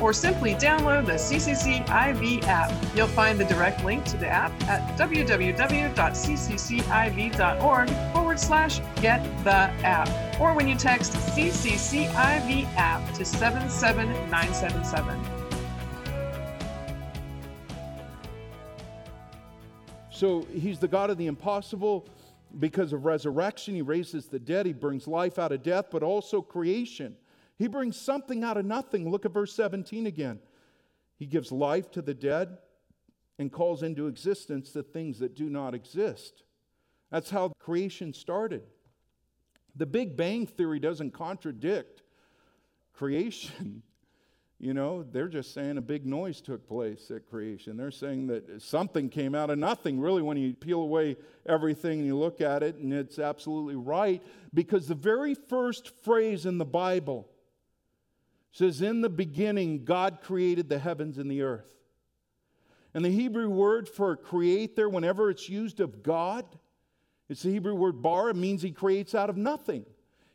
or simply download the CCCIV app. You'll find the direct link to the app at www.cccIV.org forward slash get the app, or when you text CCCIV app to 77977. So he's the God of the impossible because of resurrection. He raises the dead. He brings life out of death, but also creation. He brings something out of nothing. Look at verse 17 again. He gives life to the dead and calls into existence the things that do not exist. That's how creation started. The Big Bang Theory doesn't contradict creation. You know, they're just saying a big noise took place at creation. They're saying that something came out of nothing, really, when you peel away everything and you look at it, and it's absolutely right because the very first phrase in the Bible says, In the beginning, God created the heavens and the earth. And the Hebrew word for create there, whenever it's used of God, it's the Hebrew word bara. It means he creates out of nothing.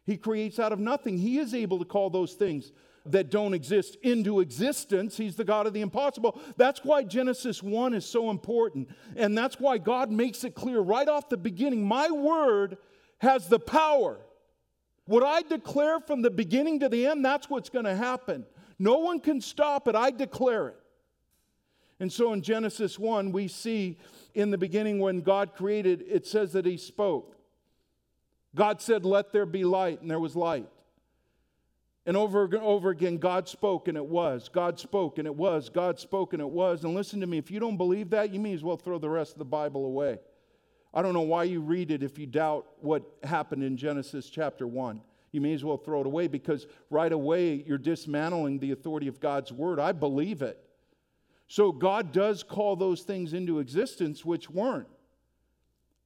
He creates out of nothing. He is able to call those things that don't exist into existence. He's the God of the impossible. That's why Genesis 1 is so important. And that's why God makes it clear right off the beginning my word has the power. What I declare from the beginning to the end, that's what's going to happen. No one can stop it. I declare it. And so in Genesis 1, we see in the beginning when God created, it says that He spoke. God said, Let there be light, and there was light. And over and over again, God spoke and it was. God spoke and it was. God spoke and it was. And listen to me, if you don't believe that, you may as well throw the rest of the Bible away. I don't know why you read it if you doubt what happened in Genesis chapter 1. You may as well throw it away because right away you're dismantling the authority of God's word. I believe it. So God does call those things into existence which weren't.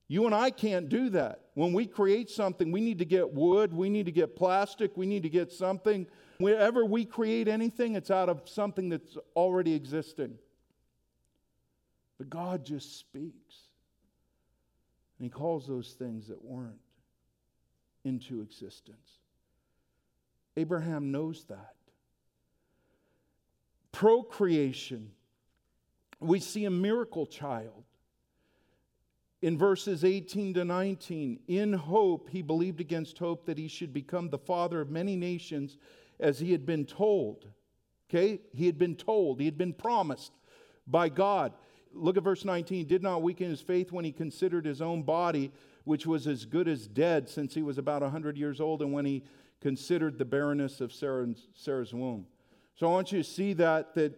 You and I can't do that. When we create something, we need to get wood, we need to get plastic, we need to get something. Wherever we create anything, it's out of something that's already existing. But God just speaks. And He calls those things that weren't into existence. Abraham knows that. Procreation. We see a miracle child in verses 18 to 19, in hope, he believed against hope that he should become the father of many nations as he had been told. Okay? He had been told, he had been promised by God. Look at verse 19. Did not weaken his faith when he considered his own body, which was as good as dead since he was about 100 years old, and when he considered the barrenness of Sarah's, Sarah's womb. So I want you to see that, that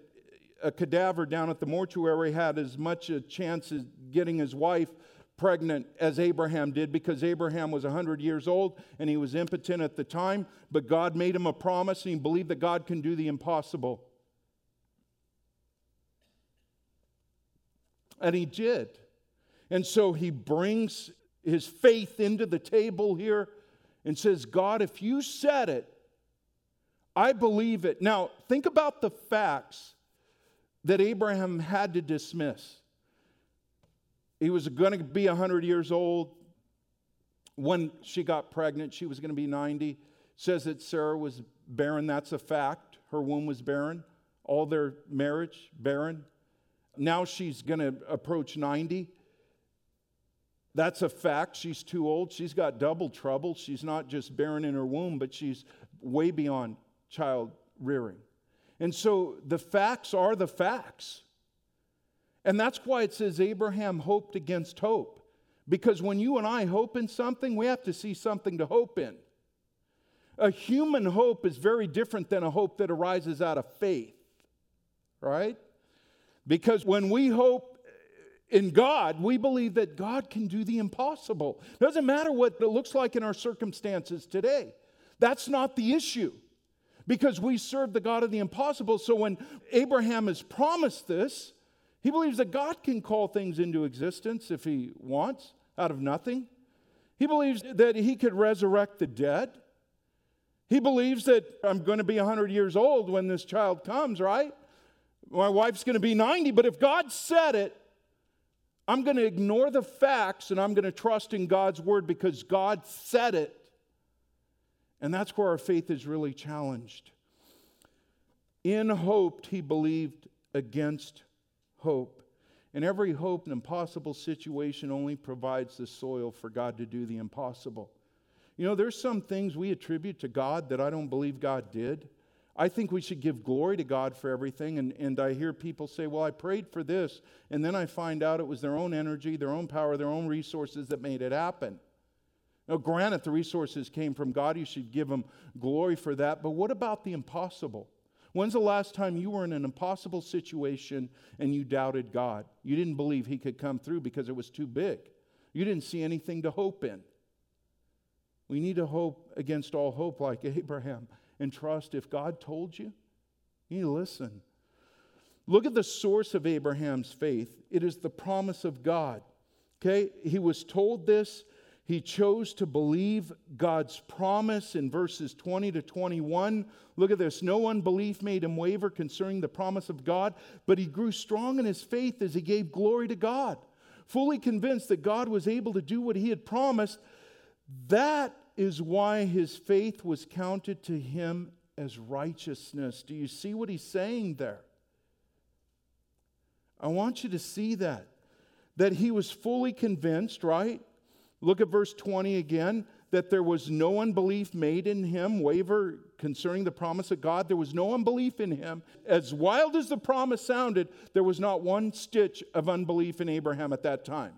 a cadaver down at the mortuary had as much a chance as getting his wife pregnant as Abraham did because Abraham was 100 years old and he was impotent at the time, but God made him a promise and he believed that God can do the impossible. And he did. And so he brings his faith into the table here and says, God, if you said it, I believe it. Now, think about the facts that Abraham had to dismiss. He was going to be 100 years old. When she got pregnant, she was going to be 90. It says that Sarah was barren. That's a fact. Her womb was barren. All their marriage, barren. Now she's going to approach 90. That's a fact. She's too old. She's got double trouble. She's not just barren in her womb, but she's way beyond child rearing. And so the facts are the facts. And that's why it says Abraham hoped against hope. Because when you and I hope in something, we have to see something to hope in. A human hope is very different than a hope that arises out of faith, right? Because when we hope in God, we believe that God can do the impossible. Doesn't matter what it looks like in our circumstances today. That's not the issue because we serve the God of the impossible. So when Abraham is promised this, he believes that God can call things into existence if he wants out of nothing. He believes that he could resurrect the dead. He believes that I'm going to be 100 years old when this child comes, right? My wife's going to be 90, but if God said it, I'm going to ignore the facts and I'm going to trust in God's word because God said it. And that's where our faith is really challenged. In hope, he believed against hope. And every hope and impossible situation only provides the soil for God to do the impossible. You know, there's some things we attribute to God that I don't believe God did. I think we should give glory to God for everything. And, and I hear people say, well, I prayed for this. And then I find out it was their own energy, their own power, their own resources that made it happen. Now, granted, the resources came from God. You should give Him glory for that. But what about the impossible? When's the last time you were in an impossible situation and you doubted God? You didn't believe He could come through because it was too big. You didn't see anything to hope in. We need to hope against all hope, like Abraham and trust if God told you, you listen. Look at the source of Abraham's faith. It is the promise of God. Okay? He was told this. He chose to believe God's promise in verses 20 to 21. Look at this. No unbelief made him waver concerning the promise of God, but he grew strong in his faith as he gave glory to God. Fully convinced that God was able to do what he had promised, that is why his faith was counted to him as righteousness. Do you see what he's saying there? I want you to see that. That he was fully convinced, right? Look at verse 20 again that there was no unbelief made in him, waver concerning the promise of God. There was no unbelief in him. As wild as the promise sounded, there was not one stitch of unbelief in Abraham at that time.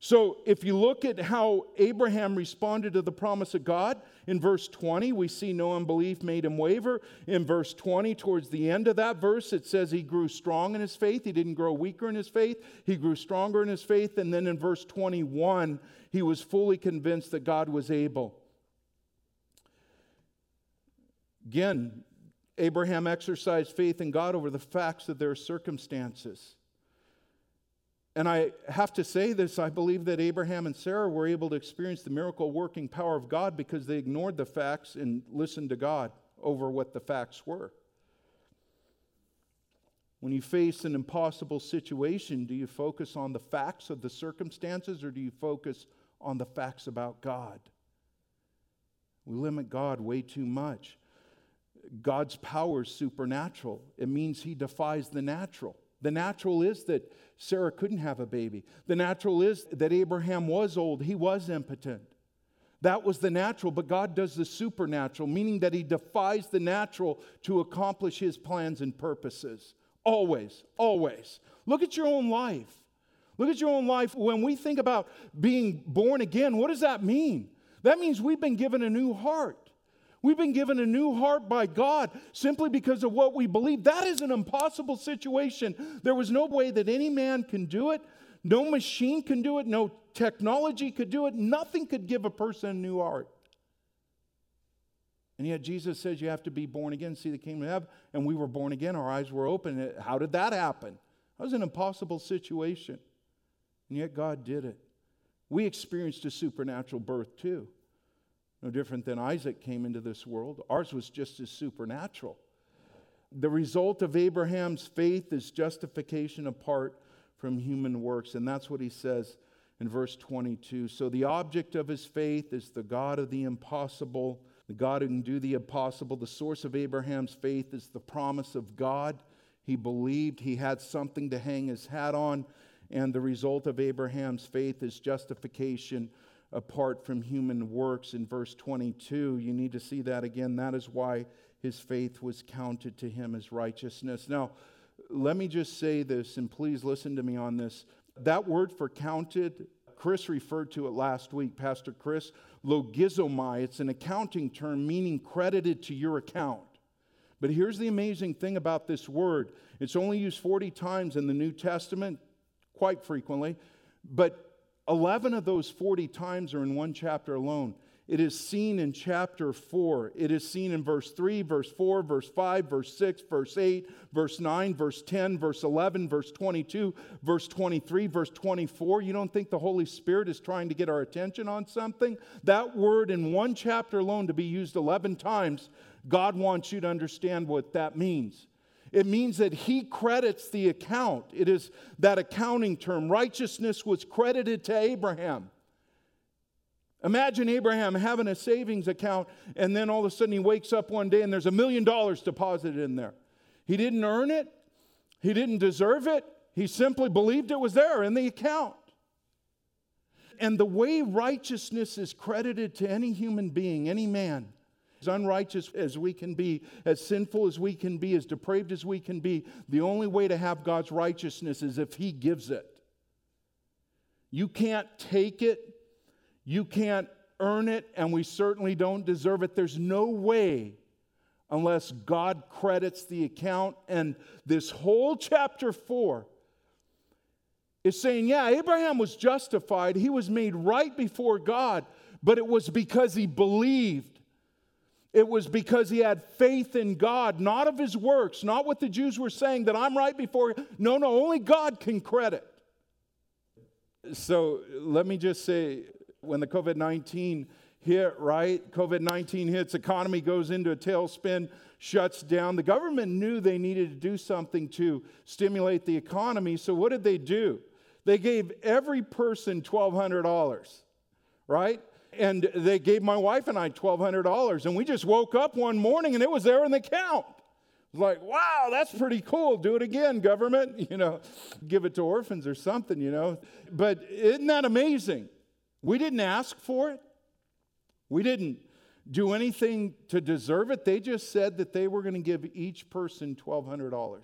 So, if you look at how Abraham responded to the promise of God, in verse 20, we see no unbelief made him waver. In verse 20, towards the end of that verse, it says he grew strong in his faith. He didn't grow weaker in his faith, he grew stronger in his faith. And then in verse 21, he was fully convinced that God was able. Again, Abraham exercised faith in God over the facts of their circumstances. And I have to say this I believe that Abraham and Sarah were able to experience the miracle working power of God because they ignored the facts and listened to God over what the facts were. When you face an impossible situation, do you focus on the facts of the circumstances or do you focus on the facts about God? We limit God way too much. God's power is supernatural, it means He defies the natural. The natural is that Sarah couldn't have a baby. The natural is that Abraham was old, he was impotent. That was the natural, but God does the supernatural, meaning that he defies the natural to accomplish his plans and purposes. Always, always. Look at your own life. Look at your own life. When we think about being born again, what does that mean? That means we've been given a new heart. We've been given a new heart by God simply because of what we believe. That is an impossible situation. There was no way that any man can do it. No machine can do it. No technology could do it. Nothing could give a person a new heart. And yet Jesus says you have to be born again, see the kingdom of heaven. And we were born again. Our eyes were open. How did that happen? That was an impossible situation. And yet God did it. We experienced a supernatural birth too. No different than Isaac came into this world. Ours was just as supernatural. The result of Abraham's faith is justification apart from human works. And that's what he says in verse 22. So the object of his faith is the God of the impossible, the God who can do the impossible. The source of Abraham's faith is the promise of God. He believed he had something to hang his hat on. And the result of Abraham's faith is justification apart from human works in verse 22. You need to see that again. That is why his faith was counted to him as righteousness. Now, let me just say this, and please listen to me on this. That word for counted, Chris referred to it last week, Pastor Chris, logizomai. It's an accounting term meaning credited to your account. But here's the amazing thing about this word it's only used 40 times in the New Testament, quite frequently, but 11 of those 40 times are in one chapter alone. It is seen in chapter 4. It is seen in verse 3, verse 4, verse 5, verse 6, verse 8, verse 9, verse 10, verse 11, verse 22, verse 23, verse 24. You don't think the Holy Spirit is trying to get our attention on something? That word in one chapter alone to be used 11 times, God wants you to understand what that means. It means that he credits the account. It is that accounting term. Righteousness was credited to Abraham. Imagine Abraham having a savings account and then all of a sudden he wakes up one day and there's a million dollars deposited in there. He didn't earn it, he didn't deserve it, he simply believed it was there in the account. And the way righteousness is credited to any human being, any man, as unrighteous as we can be, as sinful as we can be, as depraved as we can be, the only way to have God's righteousness is if He gives it. You can't take it you can't earn it, and we certainly don't deserve it. There's no way unless God credits the account. And this whole chapter 4 is saying, yeah, Abraham was justified, he was made right before God, but it was because he believed. It was because he had faith in God, not of his works, not what the Jews were saying that I'm right before. No, no, only God can credit. So let me just say when the COVID 19 hit, right? COVID 19 hits, economy goes into a tailspin, shuts down. The government knew they needed to do something to stimulate the economy. So what did they do? They gave every person $1,200, right? And they gave my wife and I $1,200. And we just woke up one morning and it was there in the account. Like, wow, that's pretty cool. Do it again, government. You know, give it to orphans or something, you know. But isn't that amazing? We didn't ask for it. We didn't do anything to deserve it. They just said that they were going to give each person $1,200.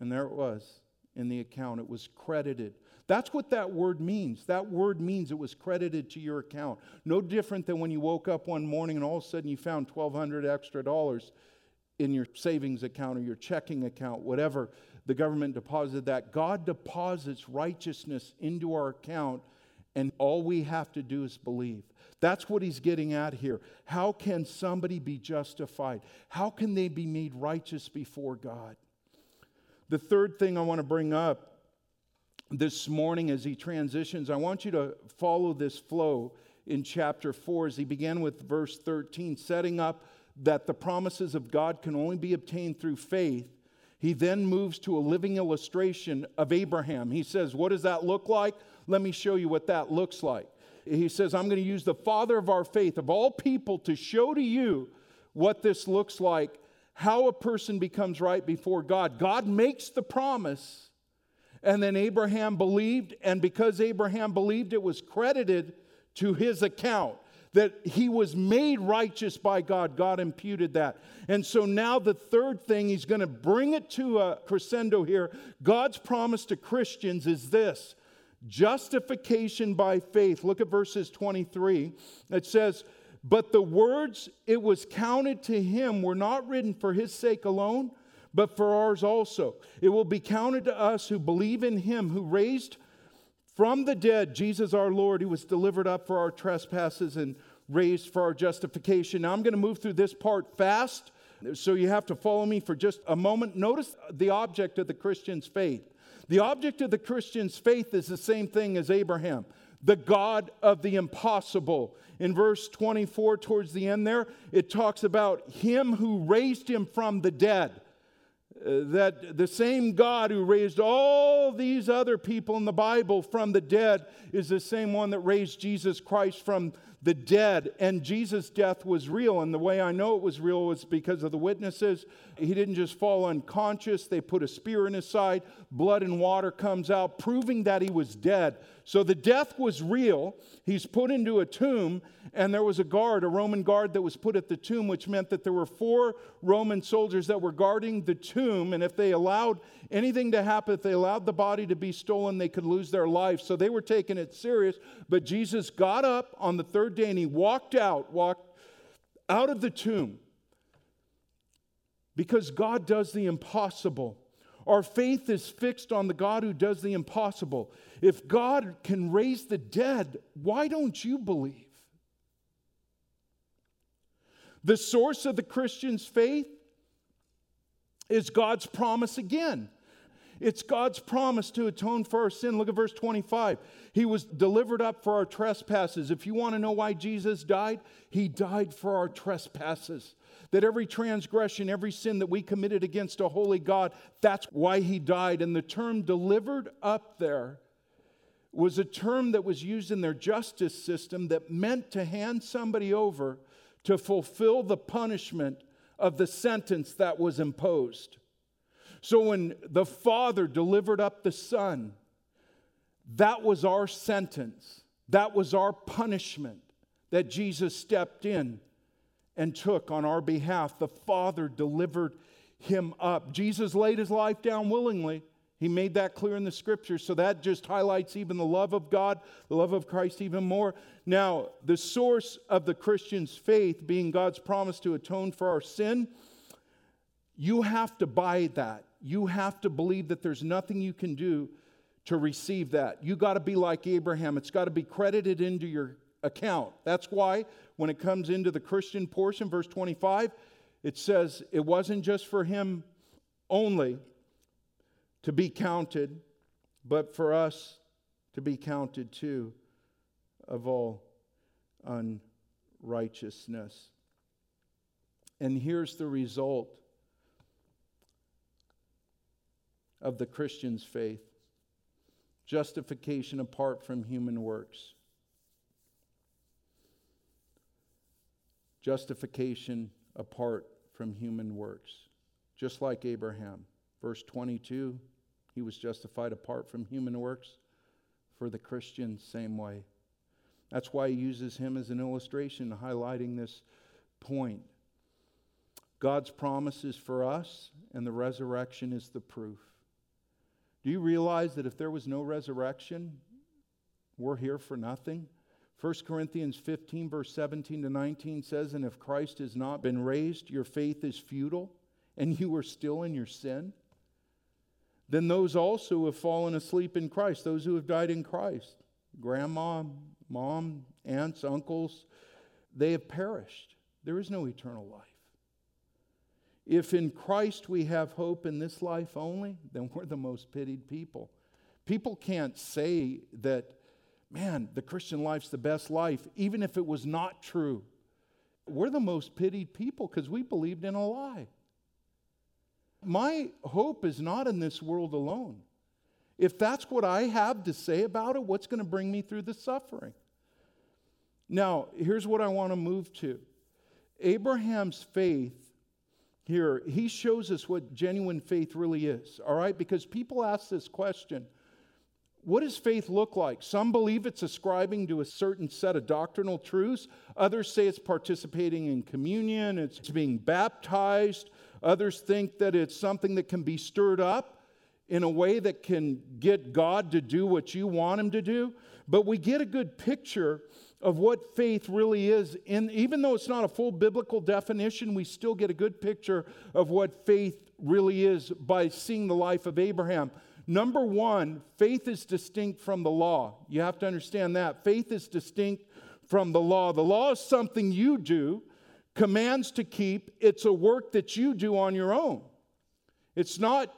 And there it was in the account. It was credited. That's what that word means. That word means it was credited to your account. No different than when you woke up one morning and all of a sudden you found 1200 extra dollars in your savings account or your checking account, whatever the government deposited that. God deposits righteousness into our account, and all we have to do is believe. That's what he's getting at here. How can somebody be justified? How can they be made righteous before God? The third thing I want to bring up this morning as he transitions, I want you to follow this flow in chapter 4 as he began with verse 13, setting up that the promises of God can only be obtained through faith he then moves to a living illustration of Abraham. He says, What does that look like? Let me show you what that looks like. He says, I'm going to use the father of our faith, of all people, to show to you what this looks like, how a person becomes right before God. God makes the promise, and then Abraham believed, and because Abraham believed, it was credited to his account that he was made righteous by God. God imputed that. And so now the third thing, he's going to bring it to a crescendo here. God's promise to Christians is this justification by faith. Look at verses 23. It says, But the words it was counted to him were not written for his sake alone, but for ours also. It will be counted to us who believe in him who raised from the dead, Jesus our Lord, who was delivered up for our trespasses and raised for our justification. Now I'm going to move through this part fast, so you have to follow me for just a moment. Notice the object of the Christian's faith. The object of the Christian's faith is the same thing as Abraham the God of the impossible. In verse 24, towards the end there, it talks about him who raised him from the dead. Uh, that the same God who raised all these other people in the Bible from the dead is the same one that raised Jesus Christ from the dead. And Jesus' death was real. And the way I know it was real was because of the witnesses. He didn't just fall unconscious, they put a spear in his side, blood and water comes out, proving that he was dead. So the death was real. He's put into a tomb, and there was a guard, a Roman guard that was put at the tomb, which meant that there were four Roman soldiers that were guarding the tomb. And if they allowed anything to happen, if they allowed the body to be stolen, they could lose their life. So they were taking it serious. But Jesus got up on the third day and he walked out, walked out of the tomb because God does the impossible. Our faith is fixed on the God who does the impossible. If God can raise the dead, why don't you believe? The source of the Christian's faith is God's promise again. It's God's promise to atone for our sin. Look at verse 25. He was delivered up for our trespasses. If you want to know why Jesus died, he died for our trespasses. That every transgression, every sin that we committed against a holy God, that's why he died. And the term delivered up there was a term that was used in their justice system that meant to hand somebody over to fulfill the punishment of the sentence that was imposed. So when the Father delivered up the Son, that was our sentence, that was our punishment that Jesus stepped in and took on our behalf. The Father delivered him up. Jesus laid his life down willingly. He made that clear in the scriptures. So that just highlights even the love of God, the love of Christ even more. Now, the source of the Christian's faith being God's promise to atone for our sin, you have to buy that. You have to believe that there's nothing you can do to receive that. You got to be like Abraham. It's got to be credited into your account. That's why when it comes into the Christian portion, verse 25, it says it wasn't just for him only to be counted, but for us to be counted too of all unrighteousness. And here's the result of the Christian's faith justification apart from human works. Justification apart from human works. Just like Abraham. Verse 22, he was justified apart from human works. For the Christian, same way. That's why he uses him as an illustration, highlighting this point. God's promises for us, and the resurrection is the proof. Do you realize that if there was no resurrection, we're here for nothing? 1 Corinthians 15, verse 17 to 19 says, And if Christ has not been raised, your faith is futile, and you are still in your sin. Then those also who have fallen asleep in Christ, those who have died in Christ, grandma, mom, aunts, uncles, they have perished. There is no eternal life. If in Christ we have hope in this life only, then we're the most pitied people. People can't say that, man, the Christian life's the best life, even if it was not true. We're the most pitied people because we believed in a lie. My hope is not in this world alone. If that's what I have to say about it, what's going to bring me through the suffering? Now, here's what I want to move to Abraham's faith here, he shows us what genuine faith really is, all right? Because people ask this question what does faith look like? Some believe it's ascribing to a certain set of doctrinal truths. Others say it's participating in communion, it's being baptized. Others think that it's something that can be stirred up in a way that can get God to do what you want him to do. But we get a good picture of what faith really is. And even though it's not a full biblical definition, we still get a good picture of what faith really is by seeing the life of Abraham. Number one, faith is distinct from the law. You have to understand that. Faith is distinct from the law. The law is something you do, commands to keep, it's a work that you do on your own. It's not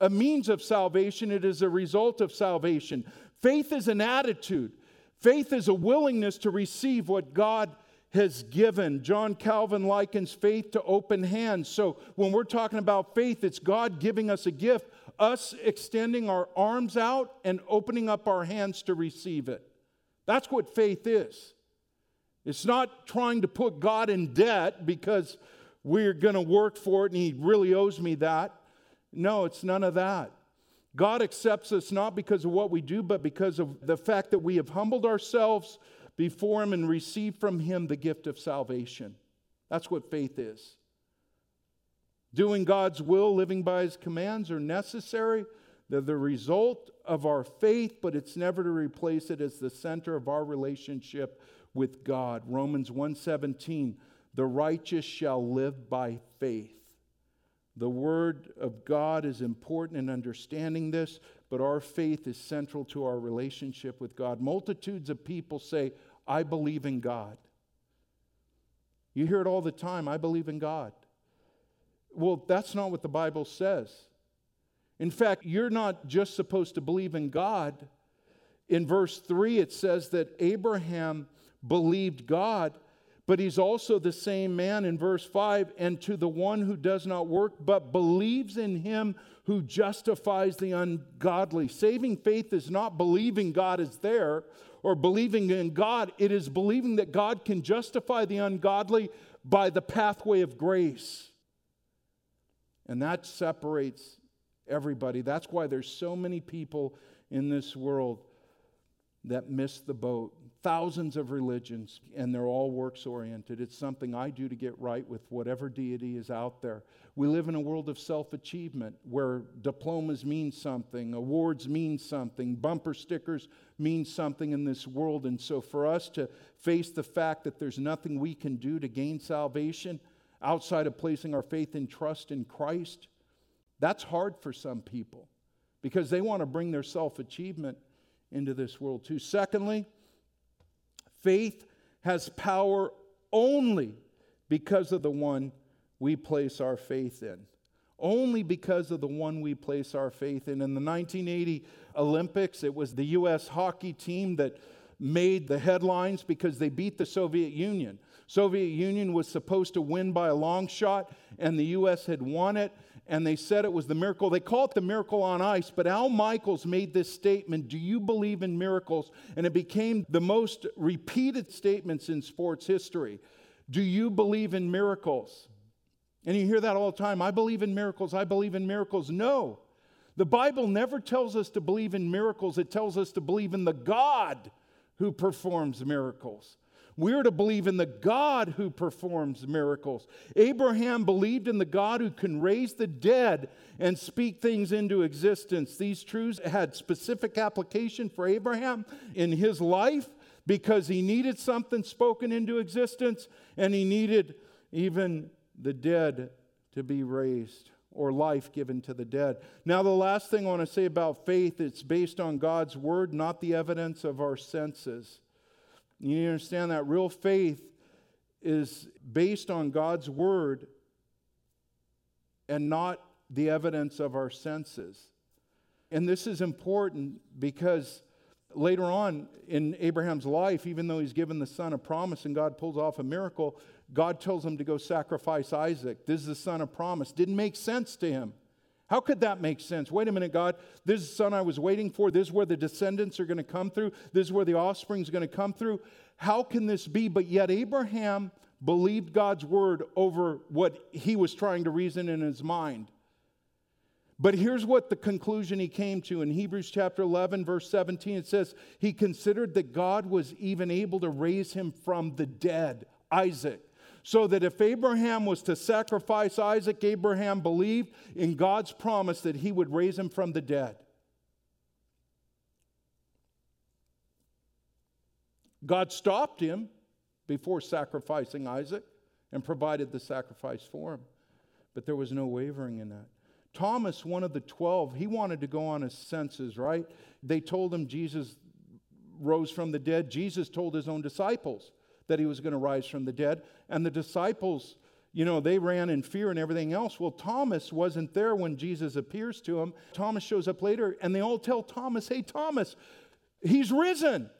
a means of salvation, it is a result of salvation. Faith is an attitude. Faith is a willingness to receive what God has given. John Calvin likens faith to open hands. So when we're talking about faith, it's God giving us a gift, us extending our arms out and opening up our hands to receive it. That's what faith is. It's not trying to put God in debt because we're going to work for it and He really owes me that. No, it's none of that. God accepts us not because of what we do, but because of the fact that we have humbled ourselves before Him and received from Him the gift of salvation. That's what faith is. Doing God's will, living by His commands are necessary. They're the result of our faith, but it's never to replace it as the center of our relationship with God. Romans 1:17, the righteous shall live by faith. The Word of God is important in understanding this, but our faith is central to our relationship with God. Multitudes of people say, I believe in God. You hear it all the time I believe in God. Well, that's not what the Bible says. In fact, you're not just supposed to believe in God. In verse 3, it says that Abraham believed God, but he's also the same man in verse 5 and to the one who does not work, but believes in him who justifies the ungodly. Saving faith is not believing God is there or believing in God, it is believing that God can justify the ungodly by the pathway of grace. And that separates everybody. That's why there's so many people in this world that miss the boat. Thousands of religions, and they're all works oriented. It's something I do to get right with whatever deity is out there. We live in a world of self achievement where diplomas mean something, awards mean something, bumper stickers mean something in this world. And so, for us to face the fact that there's nothing we can do to gain salvation outside of placing our faith and trust in Christ, that's hard for some people because they want to bring their self achievement into this world too. Secondly, faith has power only because of the one we place our faith in. Only because of the one we place our faith in. In the 1980 Olympics, it was the U.S. hockey team that made the headlines because they beat the Soviet Union. Soviet Union was supposed to win by a long shot, and the U.S. had won it and they said it was the miracle. They call it the miracle on ice, but Al Michaels made this statement Do you believe in miracles? And it became the most repeated statements in sports history. Do you believe in miracles? And you hear that all the time. I believe in miracles. I believe in miracles. No. The Bible never tells us to believe in miracles, it tells us to believe in the God who performs miracles. We're to believe in the God who performs miracles. Abraham believed in the God who can raise the dead and speak things into existence. These truths had specific application for Abraham in his life because he needed something spoken into existence and he needed even the dead to be raised or life given to the dead. Now, the last thing I want to say about faith, it's based on God's word, not the evidence of our senses. You need to understand that real faith is based on God's word and not the evidence of our senses. And this is important because later on in Abraham's life, even though he's given the son a promise and God pulls off a miracle, God tells him to go sacrifice Isaac. This is the son of promise. Didn't make sense to him. How could that make sense? Wait a minute, God. This is the son I was waiting for. This is where the descendants are going to come through. This is where the offspring is going to come through. How can this be? But yet, Abraham believed God's word over what he was trying to reason in his mind. But here's what the conclusion he came to in Hebrews chapter 11, verse 17. It says, He considered that God was even able to raise him from the dead, Isaac. So that if Abraham was to sacrifice Isaac, Abraham believed in God's promise that he would raise him from the dead. God stopped him before sacrificing Isaac and provided the sacrifice for him. But there was no wavering in that. Thomas, one of the 12, he wanted to go on his senses, right? They told him Jesus rose from the dead. Jesus told his own disciples that he was going to rise from the dead. And the disciples, you know, they ran in fear and everything else. Well, Thomas wasn't there when Jesus appears to him. Thomas shows up later, and they all tell Thomas, Hey, Thomas, he's risen.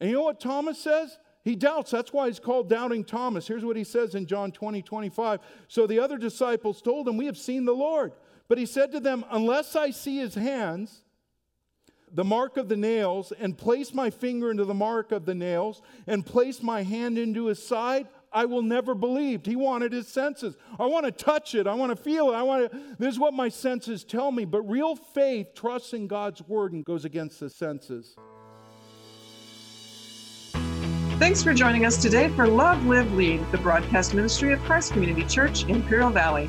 And you know what Thomas says? He doubts. That's why he's called Doubting Thomas. Here's what he says in John 20, 25. So the other disciples told him, We have seen the Lord. But he said to them, Unless I see his hands, the mark of the nails, and place my finger into the mark of the nails, and place my hand into his side, I will never believe. He wanted his senses. I want to touch it. I want to feel it. I want to. This is what my senses tell me. But real faith trusts in God's word and goes against the senses. Thanks for joining us today for Love, Live, Lead, the broadcast ministry of Christ Community Church, Imperial Valley.